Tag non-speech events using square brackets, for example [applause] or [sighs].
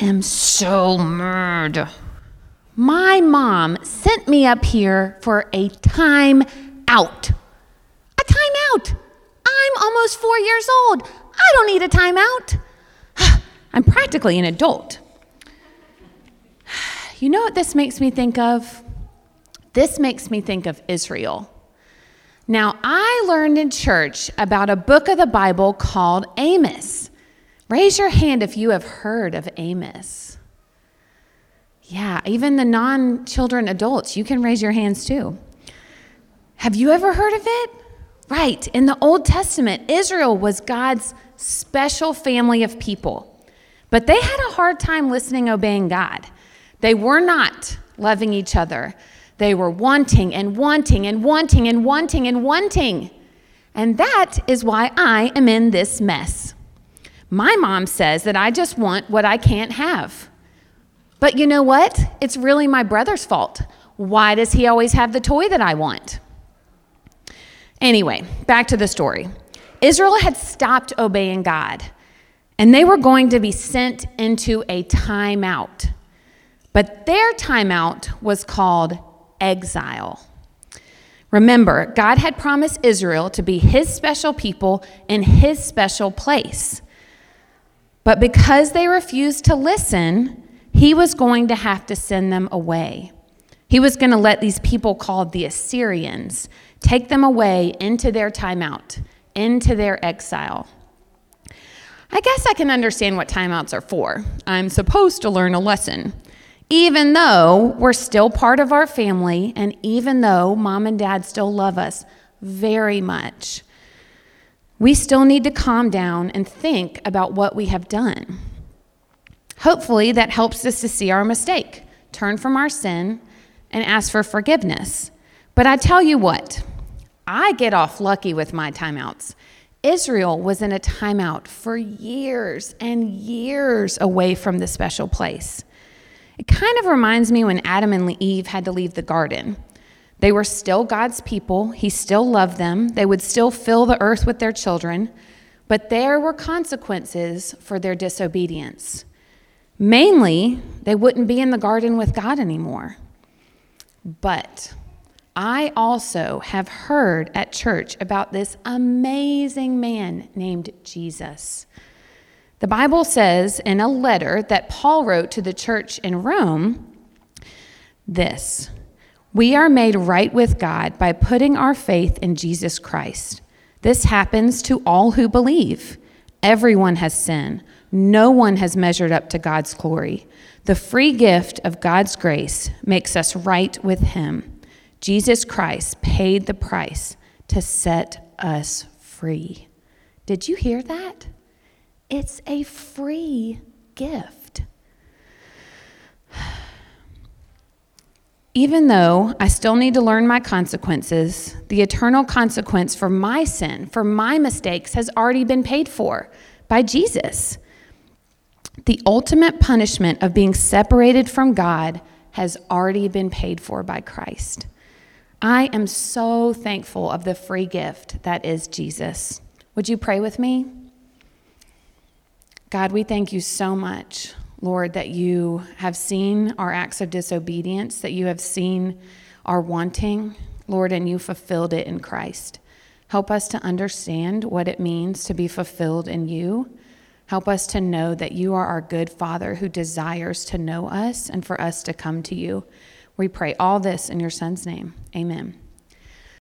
am so mad. My mom sent me up here for a time out. A time out. I'm almost four years old. I don't need a time out. [sighs] I'm practically an adult. [sighs] You know what this makes me think of? This makes me think of Israel. Now, I learned in church about a book of the Bible called Amos. Raise your hand if you have heard of Amos. Yeah, even the non children adults, you can raise your hands too. Have you ever heard of it? Right, in the Old Testament, Israel was God's special family of people. But they had a hard time listening, obeying God. They were not loving each other. They were wanting and wanting and wanting and wanting and wanting. And that is why I am in this mess. My mom says that I just want what I can't have. But you know what? It's really my brother's fault. Why does he always have the toy that I want? Anyway, back to the story. Israel had stopped obeying God, and they were going to be sent into a timeout. But their timeout was called exile. Remember, God had promised Israel to be his special people in his special place. But because they refused to listen, he was going to have to send them away. He was going to let these people called the Assyrians take them away into their timeout, into their exile. I guess I can understand what timeouts are for. I'm supposed to learn a lesson. Even though we're still part of our family, and even though mom and dad still love us very much, we still need to calm down and think about what we have done. Hopefully, that helps us to see our mistake, turn from our sin, and ask for forgiveness. But I tell you what, I get off lucky with my timeouts. Israel was in a timeout for years and years away from the special place. It kind of reminds me when Adam and Eve had to leave the garden. They were still God's people, He still loved them, they would still fill the earth with their children, but there were consequences for their disobedience. Mainly, they wouldn't be in the garden with God anymore. But I also have heard at church about this amazing man named Jesus. The Bible says in a letter that Paul wrote to the church in Rome this We are made right with God by putting our faith in Jesus Christ. This happens to all who believe. Everyone has sinned no one has measured up to God's glory. The free gift of God's grace makes us right with Him. Jesus Christ paid the price to set us free. Did you hear that? It's a free gift. Even though I still need to learn my consequences, the eternal consequence for my sin, for my mistakes, has already been paid for by Jesus. The ultimate punishment of being separated from God has already been paid for by Christ. I am so thankful of the free gift that is Jesus. Would you pray with me? God, we thank you so much, Lord, that you have seen our acts of disobedience, that you have seen our wanting, Lord, and you fulfilled it in Christ. Help us to understand what it means to be fulfilled in you Help us to know that you are our good Father who desires to know us and for us to come to you. We pray all this in your Son's name. Amen.